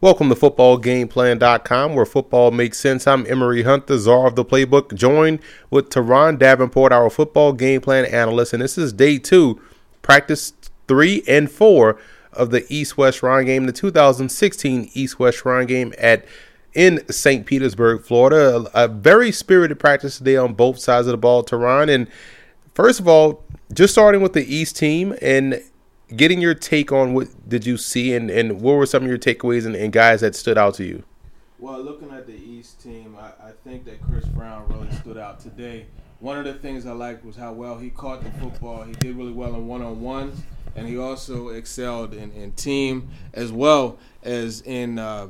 Welcome to FootballGamePlan.com, where football makes sense. I'm Emery Hunt, the czar of the playbook, joined with Teron Davenport, our football game plan analyst, and this is day two, practice three and four of the East-West Shrine game, the 2016 East-West Shrine game at in St. Petersburg, Florida. A, a, very spirited practice today on both sides of the ball, Teron. And first of all, just starting with the East team and getting your take on what did you see and, and what were some of your takeaways and, and guys that stood out to you? Well, looking at the East team, I, I, think that Chris Brown really stood out today. One of the things I liked was how well he caught the football. He did really well in one on ones, and he also excelled in, in team as well as in uh,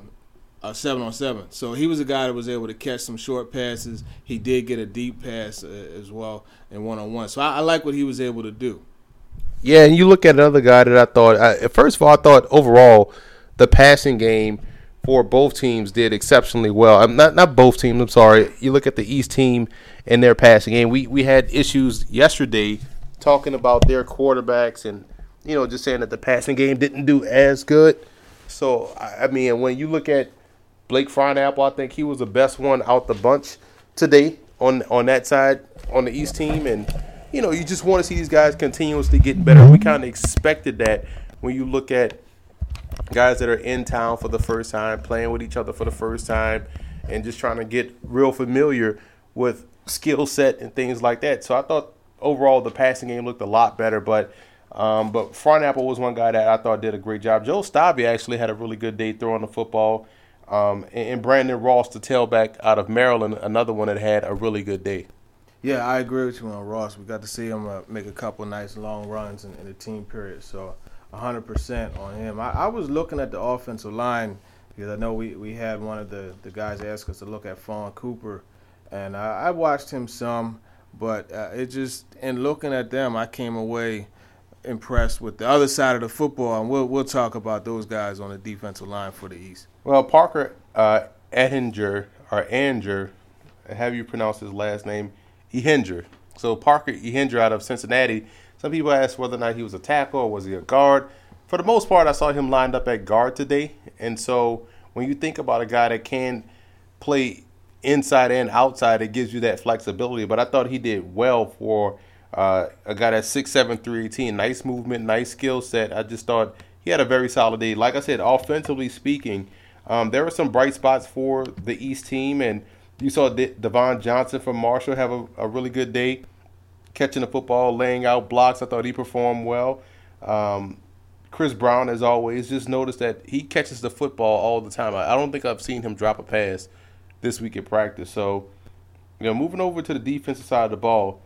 a seven on seven. So he was a guy that was able to catch some short passes. He did get a deep pass uh, as well in one on one. So I, I like what he was able to do. Yeah, and you look at another guy that I thought. I, first of all, I thought overall the passing game for both teams did exceptionally well. I'm not not both teams. I'm sorry. You look at the East team and their passing game. We we had issues yesterday talking about their quarterbacks and you know just saying that the passing game didn't do as good. So I mean, when you look at Blake Frohnapple, I think he was the best one out the bunch today on on that side on the East team and you know, you just want to see these guys continuously getting better. We kind of expected that when you look at guys that are in town for the first time, playing with each other for the first time, and just trying to get real familiar with skill set and things like that. So I thought overall the passing game looked a lot better, but um, but Frohnapple was one guy that I thought did a great job. Joe Stobbe actually had a really good day throwing the football. Um, and, and Brandon Ross, the tailback out of Maryland, another one that had a really good day. Yeah, I agree with you on Ross. We got to see him uh, make a couple nice long runs in, in the team period. So 100% on him. I, I, was looking at the offensive line because I know we, we had one of the, the guys ask us to look at Fahn Cooper. And I, I watched him some, but uh, it just, in looking at them, I came away impressed with the other side of the football. And we'll, we'll talk about those guys on the defensive line for the East. Well, Parker uh, Edinger, or Anger, have you pronounced his last name? Ehinger. So Parker Ehinger out of Cincinnati. Some people asked whether or not he was a tackle or was he a guard. For the most part, I saw him lined up at guard today. And so when you think about a guy that can play inside and outside, it gives you that flexibility. But I thought he did well for uh, a guy that's 6'7", 318. Nice movement, nice skill set. I just thought he had a very solid day. Like I said, offensively speaking, um, there were some bright spots for the East team. And – you saw De- Devon Johnson from Marshall have a, a, really good day, catching the football, laying out blocks. I thought he performed well. Um, Chris Brown, as always, just noticed that he catches the football all the time. I, I don't think I've seen him drop a pass this week at practice. So, you know, moving over to the defensive side of the ball,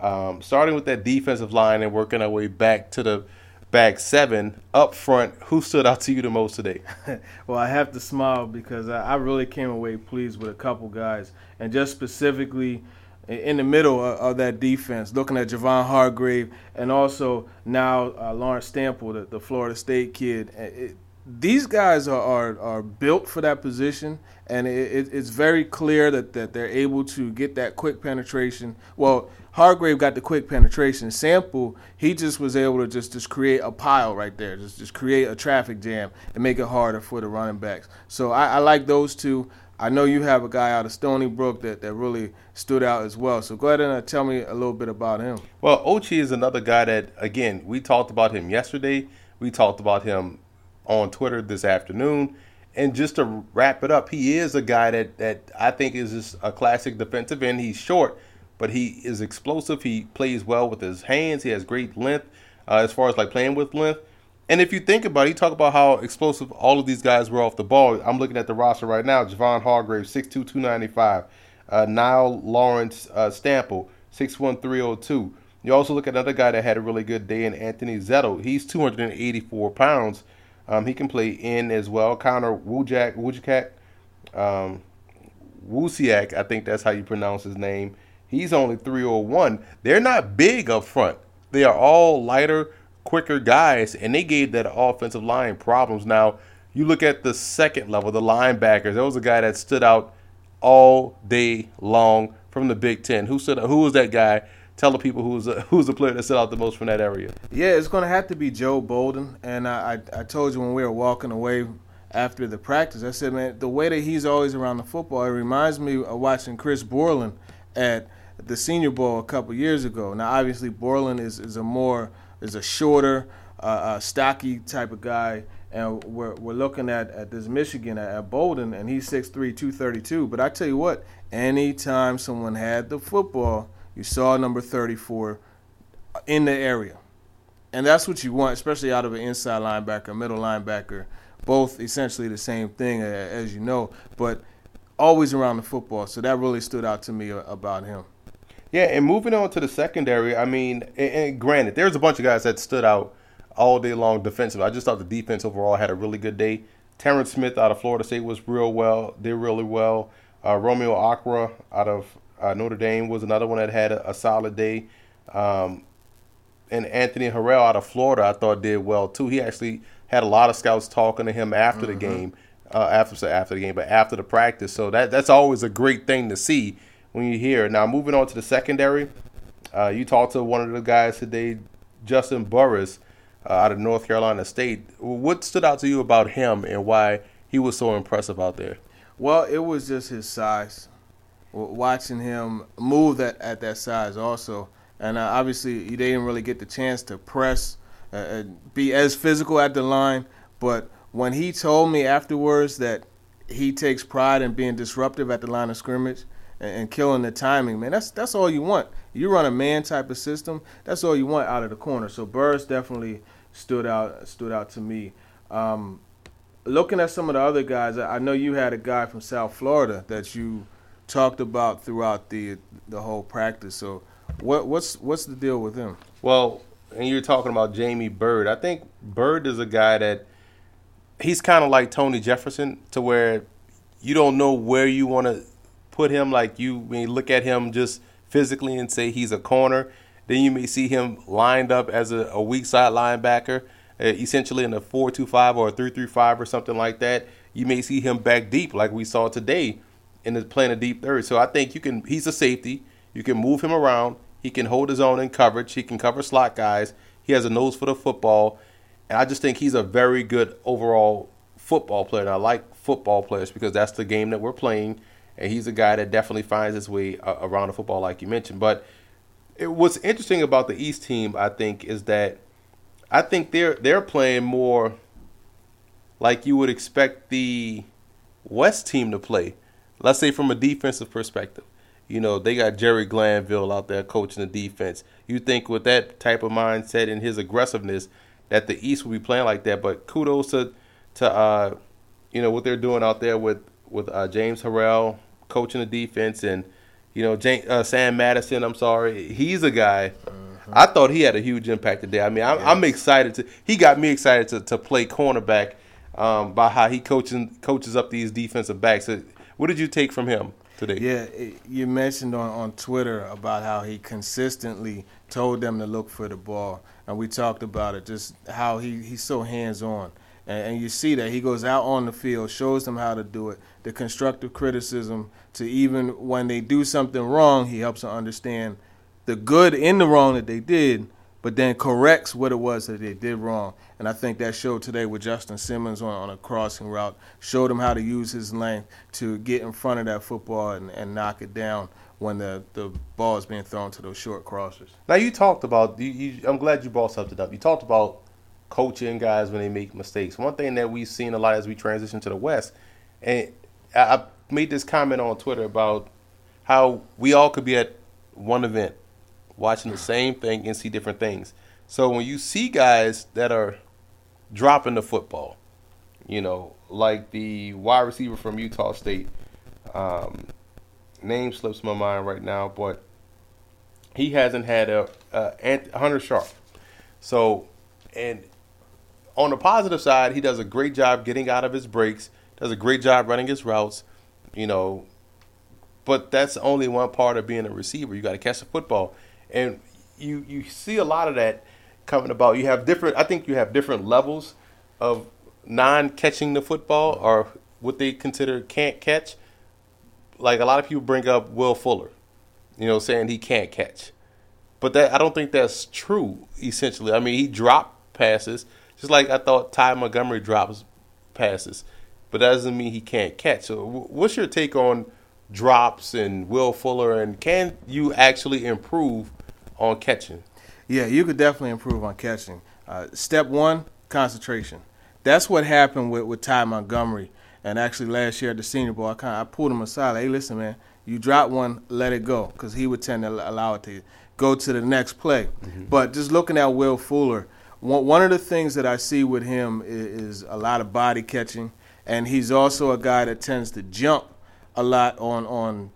um, starting with that defensive line and working our way back to the back seven up front. Who stood out to you the most today? well, I have to smile because I, really came away pleased with a couple guys, and just specifically in the middle of, that defense, looking at Javon Hargrave and also now uh, Lawrence Stample, the, the, Florida State kid. It, these guys are, are, are, built for that position, and it, it's very clear that, that they're able to get that quick penetration. Well, Hargrave got the quick penetration. Sample, he just was able to just, just create a pile right there, just just create a traffic jam and make it harder for the running backs. So I, I like those two. I know you have a guy out of Stony Brook that, that really stood out as well. So go ahead and uh, tell me a little bit about him. Well, Ochi is another guy that, again, we talked about him yesterday. We talked about him on Twitter this afternoon. And just to wrap it up, he is a guy that, that I think is just a classic defensive end. He's short, but he is explosive. He plays well with his hands. He has great length uh, as far as like playing with length. And if you think about it, you talk about how explosive all of these guys were off the ball. I'm looking at the roster right now. Javon Hargrave, 6'2", 295. Uh, Nile Lawrence uh, Stample, 6'1", 302. You also look at another guy that had a really good day in Anthony Zettel. He's 284 pounds. Um, he can play in as well. Connor Wujak, Wujak, um, Wusiak, I think that's how you pronounce his name. He's only 301. They're not big up front. They are all lighter, quicker guys, and they gave that offensive line problems. Now, you look at the second level, the linebackers. There was a guy that stood out all day long from the Big Ten. Who stood? Who was that guy? Tell the people who's a, who's the player that stood out the most from that area. Yeah, it's going to have to be Joe Bolden. And I, I, I told you when we were walking away after the practice. I said, man, the way that he's always around the football, it reminds me of watching Chris Borland at the Senior Bowl a couple years ago. Now, obviously, Borland is, is a more is a shorter, uh, uh, stocky type of guy, and we're, we're looking at, at this Michigan at, at Bolden, and he's 6'3", 232. But I tell you what, anytime someone had the football, you saw number 34 in the area. And that's what you want, especially out of an inside linebacker, middle linebacker, both essentially the same thing, as you know, but always around the football. So that really stood out to me about him. Yeah, and moving on to the secondary, I mean, and, and granted, there's a bunch of guys that stood out all day long defensively. I just thought the defense overall had a really good day. Terrence Smith out of Florida State was real well, did really well. Uh, Romeo Okwara out of uh, Notre Dame was another one that had a, a solid day. Um, and Anthony Harrell out of Florida, I thought did well too. He actually had a lot of scouts talking to him after mm-hmm. the game, uh, after after the game, but after the practice. So that that's always a great thing to see when you hear. Now moving on to the secondary, uh, you talked to one of the guys today, Justin Burris, uh, out of North Carolina State. What stood out to you about him and why he was so impressive out there? Well, it was just his size. Watching him move that at that size also and uh, obviously they didn't really get the chance to press, uh, uh, be as physical at the line. But when he told me afterwards that he takes pride in being disruptive at the line of scrimmage and, killing the timing, man, that's that's all you want. You run a man type of system, that's all you want out of the corner. So Burris definitely stood out stood out to me. Um, looking at some of the other guys, I know you had a guy from South Florida that you talked about throughout the the whole practice. So what what's what's the deal with him? Well, and you're talking about Jamie Byrd. I think Byrd is a guy that he's kind of like Tony Jefferson, to where you don't know where you want to put him. Like you, you look at him just physically and say he's a corner, then you may see him lined up as a, a weak side linebacker, uh, essentially in a four-two-five or a three-three-five or something like that. You may see him back deep, like we saw today, in the playing a deep third. So I think you can. He's a safety. You can move him around. He can hold his own in coverage. He can cover slot guys. He has a nose for the football. And I just think he's a very good overall football player. And I like football players because that's the game that we're playing. And he's a guy that definitely finds his way around the football, like you mentioned. But it, what's interesting about the East team, I think, is that I think they're they're playing more like you would expect the West team to play. Let's say from a defensive perspective. You know, they got Jerry Glanville out there coaching the defense. You think with that type of mindset and his aggressiveness that the East will be playing like that. But kudos to to uh, you know what they're doing out there with with uh, James Harrell coaching the defense and you know James, uh, Sam Madison. I'm sorry, he's a guy. Mm-hmm. I thought he had a huge impact today. I mean, I'm, yes. I'm excited to. He got me excited to, to play cornerback um, by how he coaching coaches up these defensive backs. So What did you take from him? today. Yeah, you mentioned on, on Twitter about how he consistently told them to look for the ball, and we talked about it, just how he, he's so hands on. And, and you see that he goes out on the field, shows them how to do it, the constructive criticism to even when they do something wrong, he helps them understand the good in the wrong that they did but then corrects what it was that they did wrong. And I think that showed today with Justin Simmons on, on a crossing route, showed him how to use his length to get in front of that football and, and knock it down when the, the ball is being thrown to those short crossers. Now, you talked about, you, you, I'm glad you brought something up. You talked about coaching guys when they make mistakes. One thing that we've seen a lot as we transition to the West, and I made this comment on Twitter about how we all could be at one event watching the same thing and see different things. So when you see guys that are dropping the football, you know, like the wide receiver from Utah State, um, name slips my mind right now, but he hasn't had a, a Hunter Sharp. So, and on the positive side, he does a great job getting out of his breaks, does a great job running his routes, you know. But that's only one part of being a receiver. You got to catch the football and you you see a lot of that coming about. You have different. I think you have different levels of non-catching the football or what they consider can't catch. Like a lot of people bring up Will Fuller, you know, saying he can't catch, but that I don't think that's true. Essentially, I mean he dropped passes just like I thought Ty Montgomery drops passes. but that doesn't mean he can't catch. So, what's your take on drops and Will Fuller, and can you actually improve on catching? Yeah, you could definitely improve on catching. Uh, step one, concentration. That's what happened with, with Ty Montgomery. And actually, last year at the Senior Bowl, I kind of I pulled him aside. Hey, listen, man, you drop one, let it go, because he would tend to allow it to go to the next play. Mm-hmm. But just looking at Will Fuller, one, of the things that I see with him is, is a lot of body catching, and he's also a guy that tends to jump a lot on on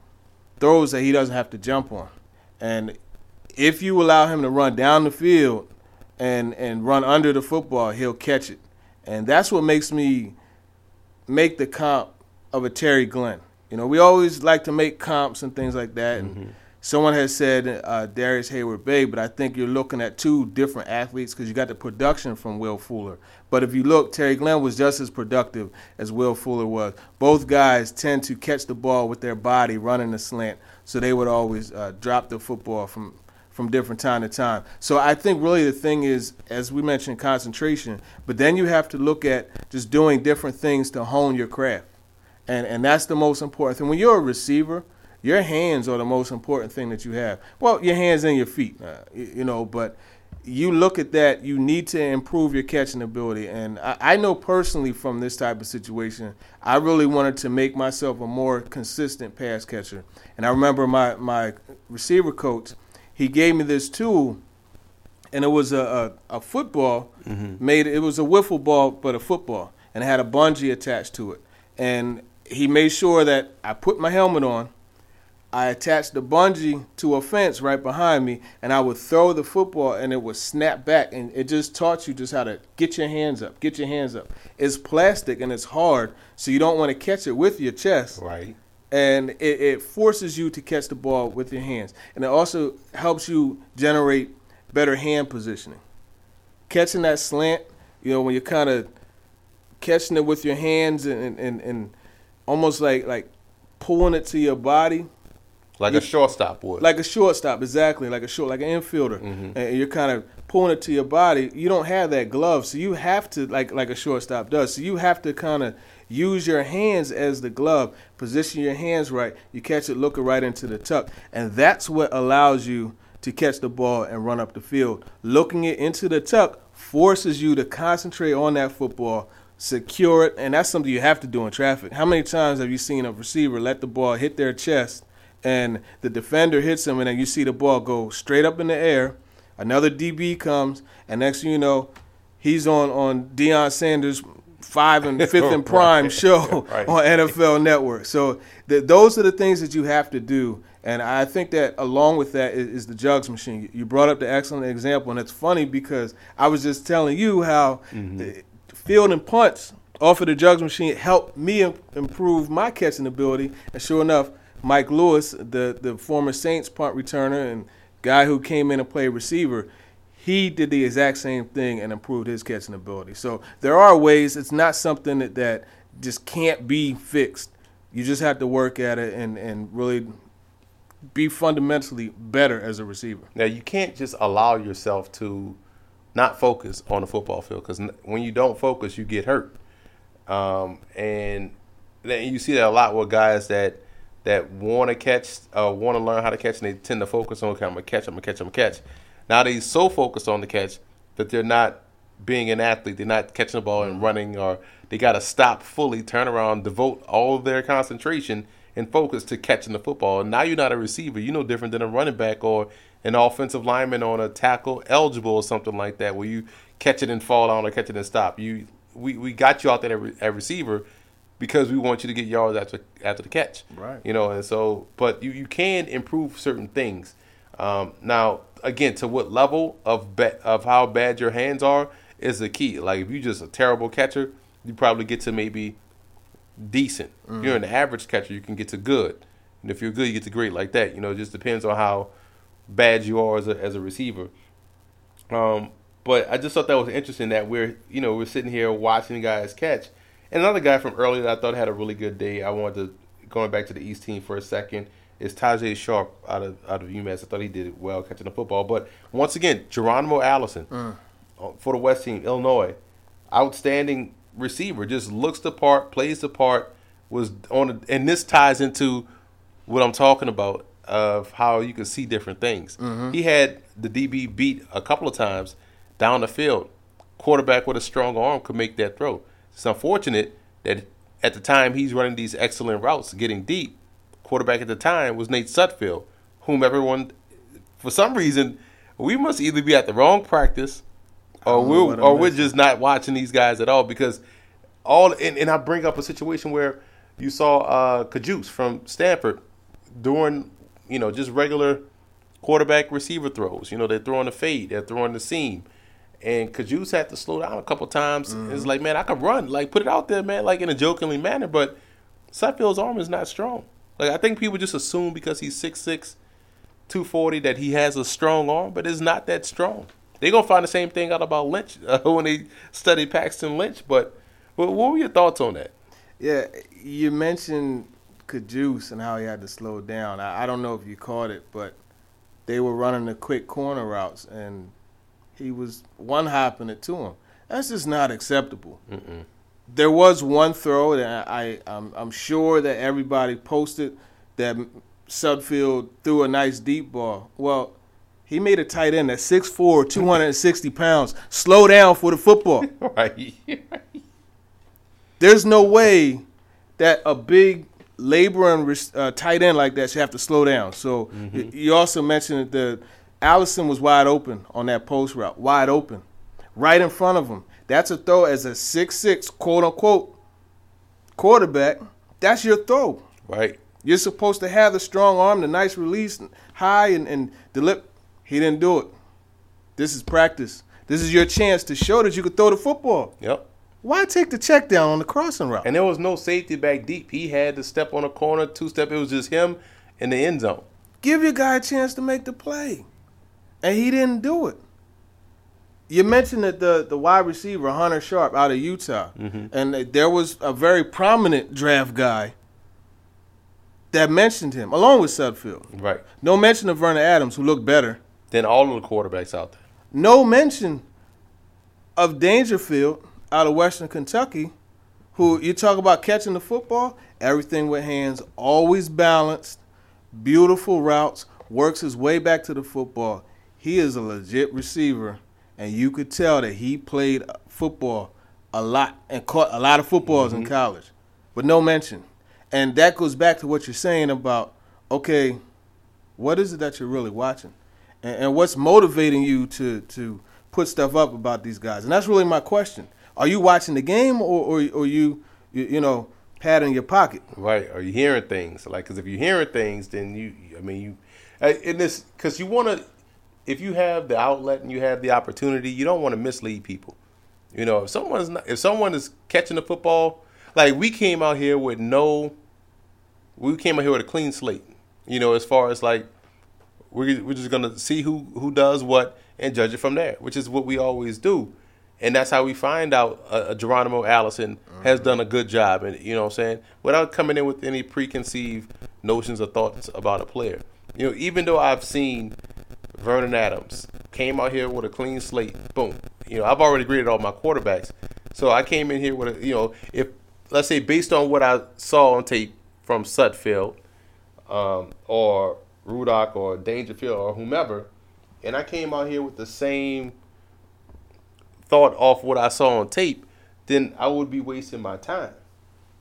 throws that he doesn't have to jump on. And if you allow him to run down the field and and run under the football, he'll catch it. And that's what makes me make the comp of a Terry Glenn. You know, we always like to make comps and things like that. And mm-hmm. Someone has said uh, Darrius Heyward-Bey, but I think you're looking at two different athletes because you got the production from Will Fuller. But if you look, Terry Glenn was just as productive as Will Fuller was. Both guys tend to catch the ball with their body running the slant, so they would always uh, drop the football from from different time to time. So I think really the thing is, as we mentioned, concentration. But then you have to look at just doing different things to hone your craft, and and that's the most important thing. When you're a receiver, your hands are the most important thing that you have. Well, your hands and your feet, uh, you, you, know. But you look at that, you need to improve your catching ability. And I, I know personally from this type of situation, I really wanted to make myself a more consistent pass catcher. And I remember my my receiver coach he gave me this tool, and it was a, a, a football mm-hmm. made. It was a wiffle ball, but a football, and it had a bungee attached to it. And he made sure that I put my helmet on. I attached the bungee to a fence right behind me, and I would throw the football, and it would snap back. And it just taught you just how to get your hands up, get your hands up. It's plastic and it's hard, so you don't want to catch it with your chest. Right and it, it, forces you to catch the ball with your hands, and it also helps you generate better hand positioning. Catching that slant, you know, when you're kind of catching it with your hands and, and, and almost like like pulling it to your body. Like a shortstop would. Like a shortstop, exactly. Like a short, like an infielder, mm-hmm. and you're kind of pulling it to your body. You don't have that glove, so you have to like like a shortstop does. So you have to kind of Use your hands as the glove. Position your hands right. You catch it looking right into the tuck. And that's what allows you to catch the ball and run up the field. Looking it into the tuck forces you to concentrate on that football, secure it, and that's something you have to do in traffic. How many times have you seen a receiver let the ball hit their chest and the defender hits him, and then you see the ball go straight up in the air? Another DB comes, and next thing you know, he's on on Deion Sanders' five and fifth and prime show right. on NFL Network. So the, those are the things that you have to do. And I think that along with that is, is, the jugs machine. You brought up the excellent example, and it's funny because I was just telling you how mm-hmm. the field and punts off of the jugs machine helped me improve my catching ability. And sure enough, Mike Lewis, the the former Saints punt returner and guy who came in and played receiver, he did the exact same thing and improved his catching ability. So there are ways. It's not something that, that just can't be fixed. You just have to work at it and, and really be fundamentally better as a receiver. Now you can't just allow yourself to not focus on the football field because when you don't focus, you get hurt. Um, and then you see that a lot with guys that that want to catch, uh, want to learn how to catch, and they tend to focus on, okay, I'm gonna catch, I'm gonna catch, I'm gonna catch now they're so focused on the catch that they're not being an athlete. They're not catching the ball and running, or they got to stop fully, turn around, devote all their concentration and focus to catching the football. Now you're not a receiver. You're no different than a running back or an offensive lineman on a tackle eligible or something like that, where you catch it and fall down or catch it and stop. You, we, we got you out there at receiver because we want you to get yards after after the catch. Right. You know, and so, but you, you can improve certain things. Um, now, again, to what level of be- of how bad your hands are is the key. Like if you're just a terrible catcher, you probably get to maybe decent. Mm-hmm. If you're an average catcher, you can get to good. And if you're good, you get to great like that. You know, it just depends on how bad you are as a as a receiver. Um, but I just thought that was interesting that we're you know we're sitting here watching guys catch. And another guy from earlier that I thought had a really good day. I wanted to going back to the East team for a second is Tajae Sharpe out of out of UMass. I thought he did well catching the football. But once again, Geronimo Allison mm. for the West team, Illinois, outstanding receiver. Just looks the part, plays the part. Was on, a, and this ties into what I'm talking about of how you can see different things. Mm-hmm. He had the DB beat a couple of times down the field. Quarterback with a strong arm could make that throw. It's unfortunate that at the time he's running these excellent routes, getting deep. Quarterback at the time was Nate Sudfeld, whom everyone, for some reason, we must either be at the wrong practice, or we're or we're just not watching these guys at all because all and, and I bring up a situation where you saw uh Cajuste from Stanford doing you know just regular quarterback receiver throws. You know they're throwing the fade, they're throwing the seam, and Cajuste had to slow down a couple times. It's like man, I can run, like put it out there, man, like in a jokingly manner, but Sudfeld's arm is not strong. Like I think people just assume because he's 6'6", 240 that he has a strong arm, but it's not that strong. They're gonna find the same thing out about Lynch uh, when they study Paxton Lynch. But, but what were your thoughts on that? Yeah, you mentioned Cajuste and how he had to slow down. I, I don't know if you caught it, but they were running the quick corner routes, and he was one hopping it to him. That's just not acceptable. There was one throw that I, I'm, I'm sure that everybody posted that Sudfeld threw a nice deep ball. Well, he made a tight end at 6'4", 260 pounds. Slow down for the football. Right. There's no way that a big laboring uh, tight end like that should have to slow down. So y- you also mentioned that the Allison was wide open on that post route, wide open, right in front of him. That's a throw as a six-six quote unquote quarterback. That's your throw. right. You're supposed to have the strong arm, the nice release, high and, and the lip. He didn't do it. This is practice. This is your chance to show that you could throw the football. Yep. Why take the check down on the crossing route? And there was no safety back deep. He had to step on a corner, two step. It was just him in the end zone. Give your guy a chance to make the play. And he didn't do it. You mentioned that the, the wide receiver, Hunter Sharp, out of Utah. Mm-hmm. And there was a very prominent draft guy that mentioned him, along with Sudfeld. Right. No mention of Vernon Adams, who looked better. than all of the quarterbacks out there. No mention of Dangerfield out of Western Kentucky, who you talk about catching the football, everything with hands, always balanced, beautiful routes, works his way back to the football. He is a legit receiver, and you could tell that he played football a lot and caught a lot of footballs in college, but no mention. And that goes back to what you're saying about okay, what is it that you're really watching, and, and what's motivating you to to put stuff up about these guys? And that's really my question: Are you watching the game, or or, or you, you you know it in your pocket? Right. Are you hearing things? Like, because if you're hearing things, then you, I mean, you, uh, in this, because you want to, if you have the outlet and you have the opportunity, you don't want to mislead people. You know, if someone's not, if someone is catching the football, like we came out here with no, we came out here with a clean slate. You know, as far as like, we're we're just gonna see who who does what and judge it from there, which is what we always do. And that's how we find out uh, uh, Geronimo Allison has done a good job, and you know what I'm saying, without coming in with any preconceived notions or thoughts about a player. You know, even though I've seen Vernon Adams came out here with a clean slate, boom. You know, I've already graded all my quarterbacks, so I came in here with a, you know, if let's say based on what I saw on tape from Sudfeld, um, or Rudock or Dangerfield or whomever, and I came out here with the same thought off what I saw on tape, then I would be wasting my time.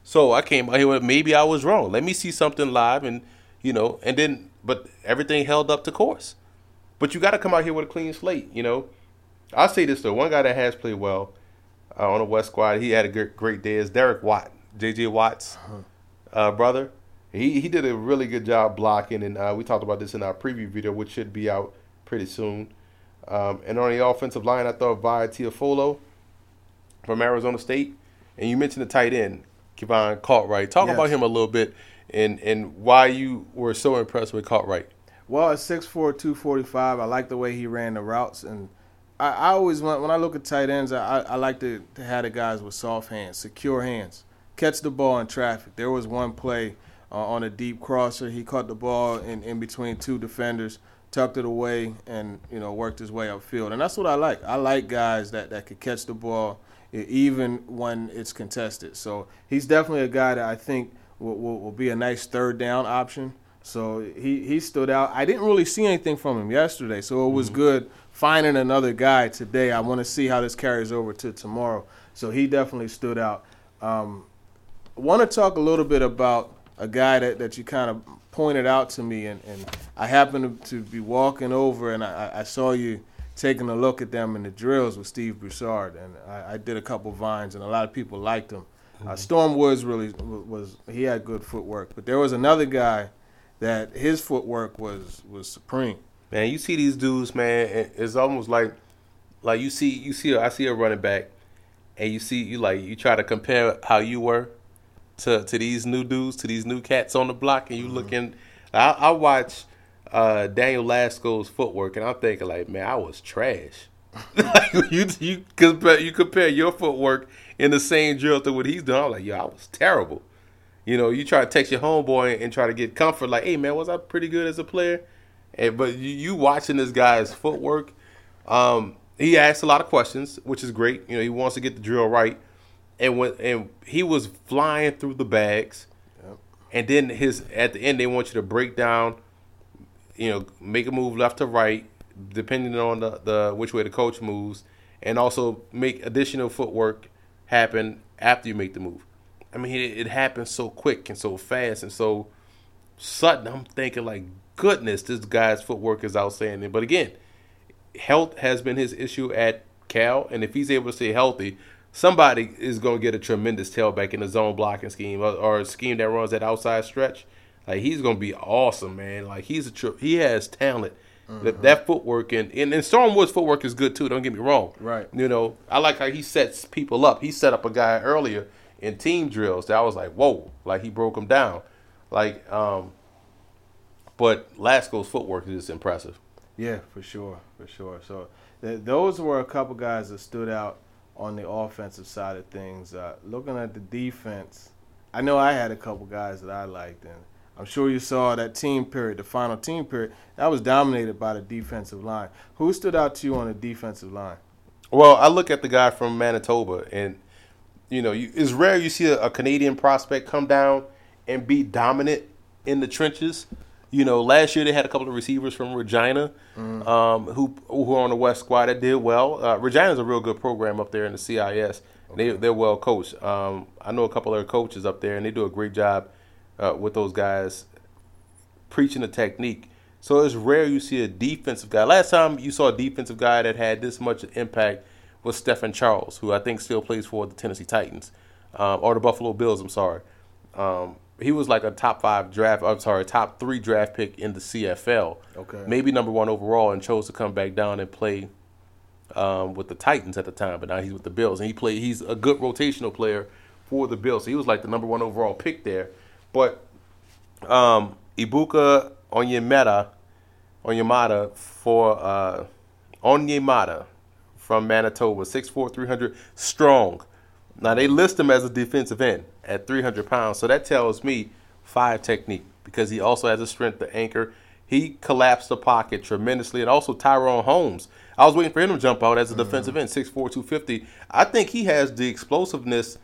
So I came out here with maybe I was wrong. Let me see something live and you know, and then but everything held up to course. But you got to come out here with a clean slate, you know. I'll say this though, one guy that has played well uh, on the West Squad, he had a great, great day is Derek Watt, JJ Watt's uh, brother. He he did a really good job blocking, and uh, we talked about this in our preview video, which should be out pretty soon. Um, and on the offensive line, I thought Vi Teofilo from Arizona State, and you mentioned the tight end, Kivon Cartwright. Talk Yes. about him a little bit, and and why you were so impressed with Cartwright. Well, at 6'4", 245, I like the way he ran the routes, and I, I always when, when I look at tight ends, I, I I like to, to have the guys with soft hands, secure hands, catch the ball in traffic. There was one play uh, on a deep crosser. He caught the ball in, in between two defenders, tucked it away, and you know worked his way upfield. And that's what I like. I like guys that, that could catch the ball, even when it's contested. So he's definitely a guy that I think will, will, will be a nice third down option. So he, he stood out. I didn't really see anything from him yesterday, so it was mm-hmm. good finding another guy today. I want to see how this carries over to tomorrow. So he definitely stood out. Um, I want to talk a little bit about a guy that, that you kind of pointed out to me, and, and I happened to, to be walking over, and I, I saw you taking a look at them in the drills with Steve Broussard, and I, I did a couple vines, and a lot of people liked him. Uh, mm-hmm. Uh, Storm Woods really was he had good footwork, but there was another guy that his footwork was was supreme. Man, you see these dudes, man. It's almost like like you see you see I see a running back, and you see you like you try to compare how you were to to these new dudes, to these new cats on the block, and you mm-hmm. looking. I, I watch uh, Daniel Lasco's footwork, and I'm thinking like, man, I was trash. like you you compare you compare your footwork in the same drill to what he's doing. I'm like, yo, I was terrible. You know, you try to text your homeboy and try to get comfort, like, hey man, was I pretty good as a player? And but you, you watching this guy's footwork, um, he asks a lot of questions, which is great. You know, he wants to get the drill right, and when and he was flying through the bags, yep. and then his at the end they want you to break down, you know, make a move left to right, depending on the, the which way the coach moves, and also make additional footwork happen after you make the move. I mean, it, it happens so quick and so fast and so sudden. I'm thinking like, goodness, this guy's footwork is outstanding. But again, health has been his issue at Cal, and if he's able to stay healthy, somebody is going to get a tremendous tailback in the zone blocking scheme or, or a scheme that runs that outside stretch. Like he's going to be awesome, man. Like he's a tri- he has talent. Mm-hmm. That, that footwork and, and and Storm Woods' footwork is good too. Don't get me wrong. Right. You know, I like how he sets people up. He set up a guy earlier in team drills that I was like, whoa, like he broke them down. Like, um, but Lasco's footwork is just impressive. Yeah, for sure, for sure. So th- those were a couple guys that stood out on the offensive side of things. Uh, looking at the defense, I know I had a couple guys that I liked, and I'm sure you saw that team period, the final team period, that was dominated by the defensive line. Who stood out to you on the defensive line? Well, I look at the guy from Manitoba, and you know, you, it's rare you see a, a, Canadian prospect come down and be dominant in the trenches. You know, last year they had a couple of receivers from Regina mm. um, who who are on the West squad that did well. Uh, Regina's a real good program up there in the CIS. Okay. They they're well coached. Um, I know a couple of their coaches up there, and they do a great job uh, with those guys preaching the technique. So it's rare you see a defensive guy. Last time you saw a defensive guy that had this much impact was Stefan Charles, who I think still plays for the Tennessee Titans um, or the Buffalo Bills. I'm sorry. Um, he was like a top five draft. I'm sorry, top three draft pick in the CFL. Okay. Maybe number one overall, and chose to come back down and play um, with the Titans at the time. But now he's with the Bills, and he played. He's a good rotational player for the Bills. So he was like the number one overall pick there. But um, Ibuka Onyemata, Onyemata for uh, Onyemata from Manitoba, 6'4", 300, strong. Now they list him as a defensive end at 300 pounds, so that tells me five technique because he also has a strength to anchor. He collapsed the pocket tremendously, and also Tyrone Holmes. I was waiting for him to jump out as a defensive end, 6'4", 250. I think he has the explosiveness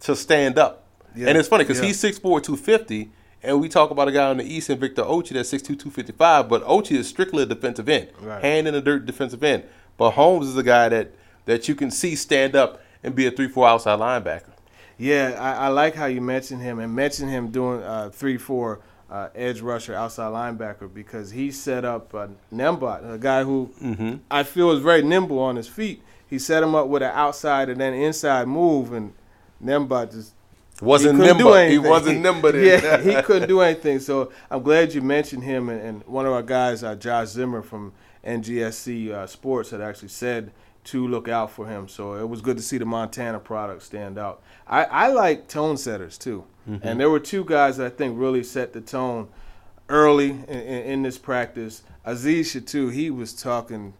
to stand up. Yeah. And it's funny because yeah. he's 6'4", 250, and we talk about a guy on the East and Victor Ochi that's 6'2", 255, but Ochi is strictly a defensive end, right. hand in the dirt defensive end. But Holmes is a guy that that you can see stand up and be a three four outside linebacker. Yeah, I, I like how you mentioned him and mentioned him doing uh, three four uh, edge rusher outside linebacker because he set up uh, Nembot, a guy who mm-hmm. I feel is very nimble on his feet. He set him up with an outside and then inside move, and Nembot just wasn't nimble. He wasn't nimble. yeah, he couldn't do anything. So I'm glad you mentioned him and, and one of our guys, uh, Josh Zimmer from NGSC uh, Sports had actually said to look out for him. So it was good to see the Montana product stand out. I, I like tone setters too. Mm-hmm. And there were two guys that I think really set the tone early in, in, in this practice. Aziz Shittu, he was talking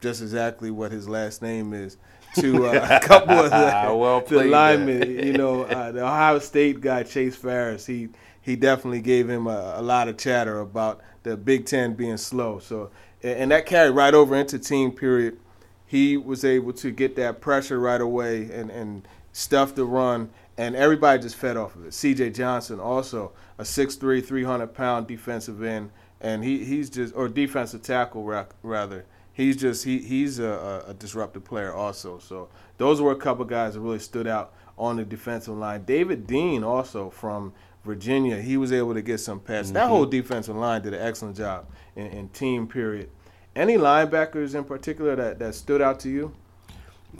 just exactly what his last name is to uh, a couple of the, well the linemen. you know, uh, the Ohio State guy Chase Farris, he he definitely gave him a, a lot of chatter about the Big Ten being slow. So and that carried right over into team period. he was able to get that pressure right away and, and stuff the run, and everybody just fed off of it. C.J. Johnson also a 6'3", 300 pound defensive end, and he he's just or defensive tackle rather. He's just he he's a, a disruptive player also. So those were a couple guys that really stood out on the defensive line. David Dean also from Virginia, he was able to get some passes. Mm-hmm. That whole defensive line did an excellent job in, in, team period. Any linebackers in particular that, that stood out to you?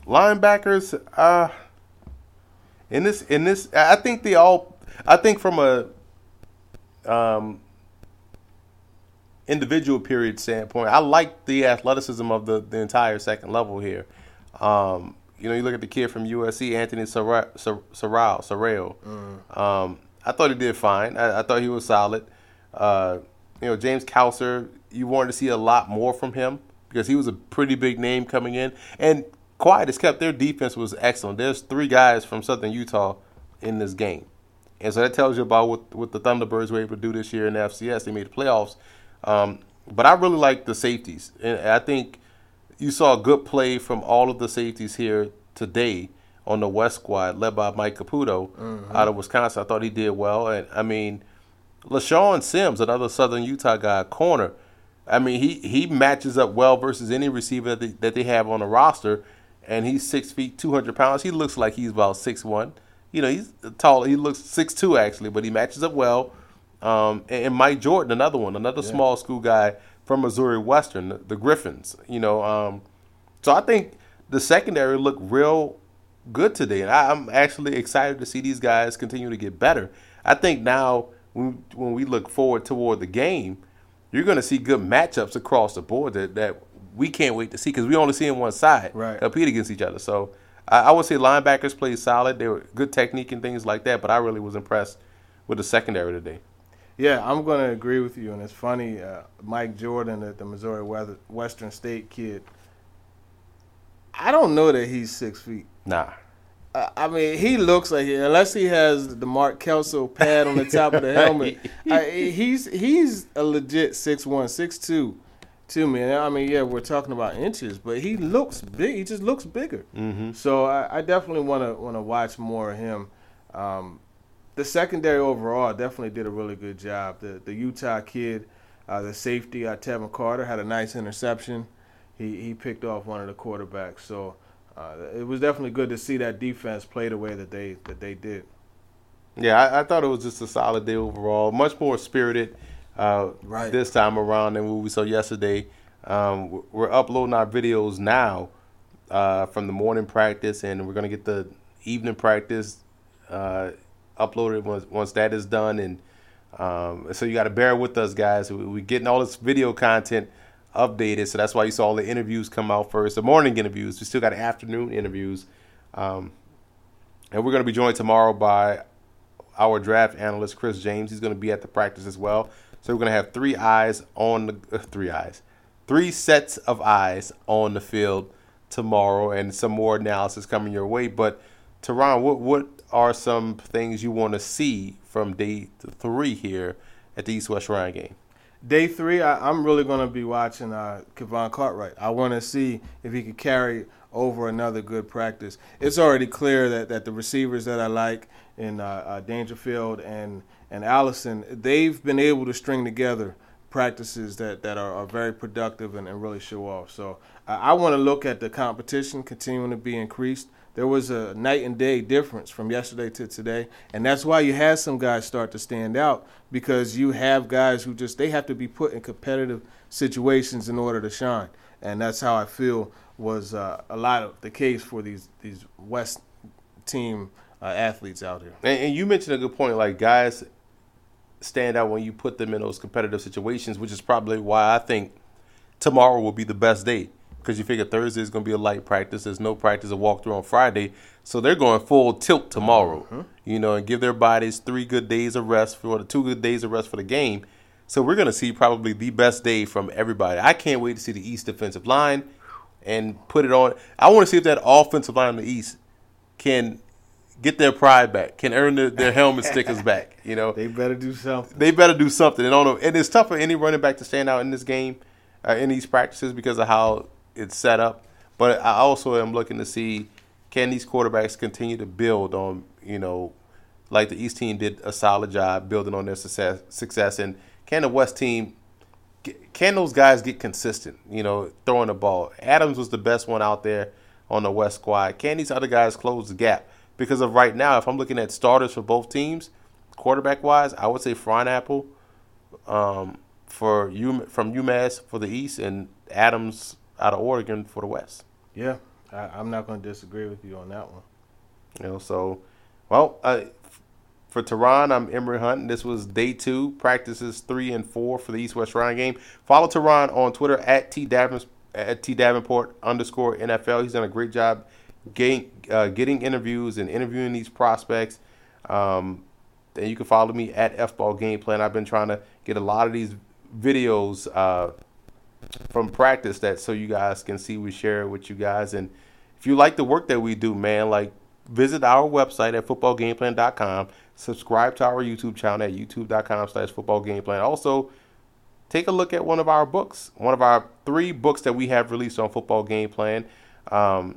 Linebackers, uh, in this in this, I think they all. I think from a um, individual period standpoint, I like the athleticism of the, the entire second level here. Um, you know, you look at the kid from USC, Anthony Sorrell. Sorrell. Mm. Um, I thought he did fine. I, I thought he was solid. Uh, you know, James Cowser, you wanted to see a lot more from him because he was a pretty big name coming in. And quiet as kept, their defense was excellent. There's three guys from Southern Utah in this game. And so that tells you about what, what the Thunderbirds were able to do this year in the FCS. They made the playoffs. Um, but I really like the safeties. And I think you saw a good play from all of the safeties here today on the West squad, led by Mike Caputo mm-hmm. out of Wisconsin. I thought he did well. And I mean, LeShaun Sims, another Southern Utah guy, corner. I mean, he, he matches up well versus any receiver that they, that they have on the roster. And he's six feet, 200 pounds. He looks like he's about six one you know, he's tall. He looks six two actually, but he matches up well. Um, and, and, Mike Jordan, another one, another yeah. small school guy from Missouri Western, the, the Griffins. You know, um, so I think the secondary looked real good today, and I, am actually excited to see these guys continue to get better. I think now when, when we look forward toward the game, you're going to see good matchups across the board that, that we can't wait to see because we only see in one side right. compete against each other. So I, I would say linebackers played solid. They were good technique and things like that. But I really was impressed with the secondary today. Yeah, I'm going to agree with you. And it's funny, uh, Mike Jordan, the, the Missouri Western State kid. I don't know that he's six feet. Nah. Uh, I mean, he looks like it, unless he has the Mark Kelso pad on the top of the helmet. I, he's he's a legit six one, six two to me. And I mean, yeah, we're talking about inches, but he looks big. He just looks bigger. Mm-hmm. So I, I definitely want to want to watch more of him. Um, the secondary overall definitely did a really good job. The the Utah kid, uh, the safety, uh, Tevin Carter, had a nice interception. He he picked off one of the quarterbacks. So uh, it was definitely good to see that defense play the way that they that they did. Yeah, I, I thought it was just a solid day overall. Much more spirited uh, right. this time around than what we saw yesterday. Um, we're uploading our videos now uh, from the morning practice, and we're gonna get the evening practice uh, uploaded once once that is done. And um, so you got to bear with us, guys. We're we getting all this video content updated, so that's why you saw all the interviews come out first. The morning interviews. We still got afternoon interviews, um, and we're gonna be joined tomorrow by our draft analyst Chris James. He's gonna be at the practice as well. So we're gonna have three eyes on the uh, three eyes, three sets of eyes on the field tomorrow, and some more analysis coming your way. But Teron, what what are some things you want to see from day three here at the East West Shrine game? Day three, I, am really going to be watching uh, Kivon Cartwright. I want to see if he could carry over another good practice. It's already clear that, that the receivers that I like in uh, uh, Dangerfield and and Allison, they've been able to string together practices that, that are, are very productive and, and really show off. So I, I want to look at the competition continuing to be increased. There was a night and day difference from yesterday to today, and that's why you had some guys start to stand out because you have guys who just they have to be put in competitive situations in order to shine, and that's how I feel was uh, a lot of the case for these these West team uh, athletes out here. And, and, you mentioned a good point, like guys stand out when you put them in those competitive situations, which is probably why I think tomorrow will be the best day because you figure Thursday is going to be a light practice. There's no practice or walkthrough on Friday, so they're going full tilt tomorrow. Mm-hmm. You know, and give their bodies three good days of rest for the two good days of rest for the game. So we're going to see probably the best day from everybody. I can't wait to see the East defensive line and put it on. I want to see if that offensive line in the East can get their pride back, can earn their, their helmet stickers back. You know, they better do something. They better do something. And, on and it's tough for any running back to stand out in this game, uh, in these practices because of how it's set up. But I also am looking to see can these quarterbacks continue to build on, you know, like the East team did a solid job building on their success, success and can the West team can those guys get consistent, you know, throwing the ball? Adams was the best one out there on the West squad. Can these other guys close the gap? Because of right now, if I'm looking at starters for both teams, quarterback wise, I would say Frohnapple um, for U from UMass for the East and Adams out of Oregon for the West. Yeah, I, am not going to disagree with you on that one. You know, so well, uh, for Tehran, I'm Emory Hunt. This was day two, practices three and four for the East West Shrine game. Follow Tehran on Twitter at T Davenport, at T Davenport underscore NFL. He's done a great job getting, uh, getting interviews and interviewing these prospects. Um, and you can follow me at F Ball Game Plan. I've been trying to get a lot of these videos uh, from practice that so you guys can see we share it with you guys. And if you like the work that we do, man, like visit our website at footballgameplan.com. Subscribe to our YouTube channel at youtube.com slash footballgameplan. Also, take a look at one of our books, one of our three books that we have released on football game plan. Um,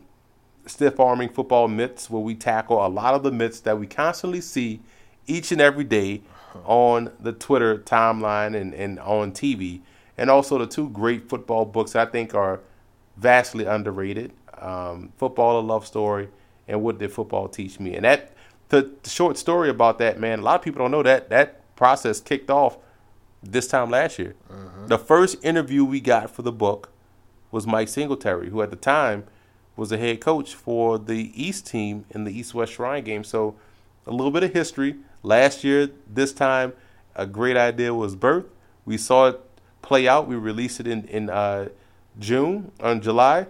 Stiff Arming Football Myths, where we tackle a lot of the myths that we constantly see each and every day on the Twitter timeline and, and on TV. And also the two great football books I think are vastly underrated um, Football, a Love Story, and What Did Football Teach Me? And that, the, the short story about that, man, a lot of people don't know that that process kicked off this time last year. Uh-huh. The first interview we got for the book was Mike Singletary, who at the time was the head coach for the East team in the East West Shrine game. So a little bit of history. Last year, this time, a great idea was birthed. We saw it play out. We released it in in uh, June, on July,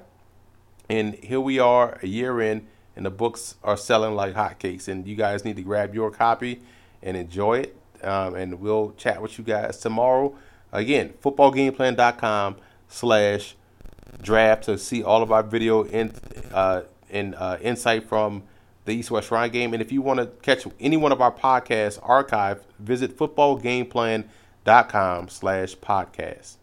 and here we are a year in, and the books are selling like hotcakes. And you guys need to grab your copy and enjoy it. Um, and we'll chat with you guys tomorrow. Again, footballgameplan.com slash draft to see all of our video in, uh, and uh, insight from the East West Shrine game. And if you want to catch any one of our podcasts archive, visit footballgameplan.com slash podcast.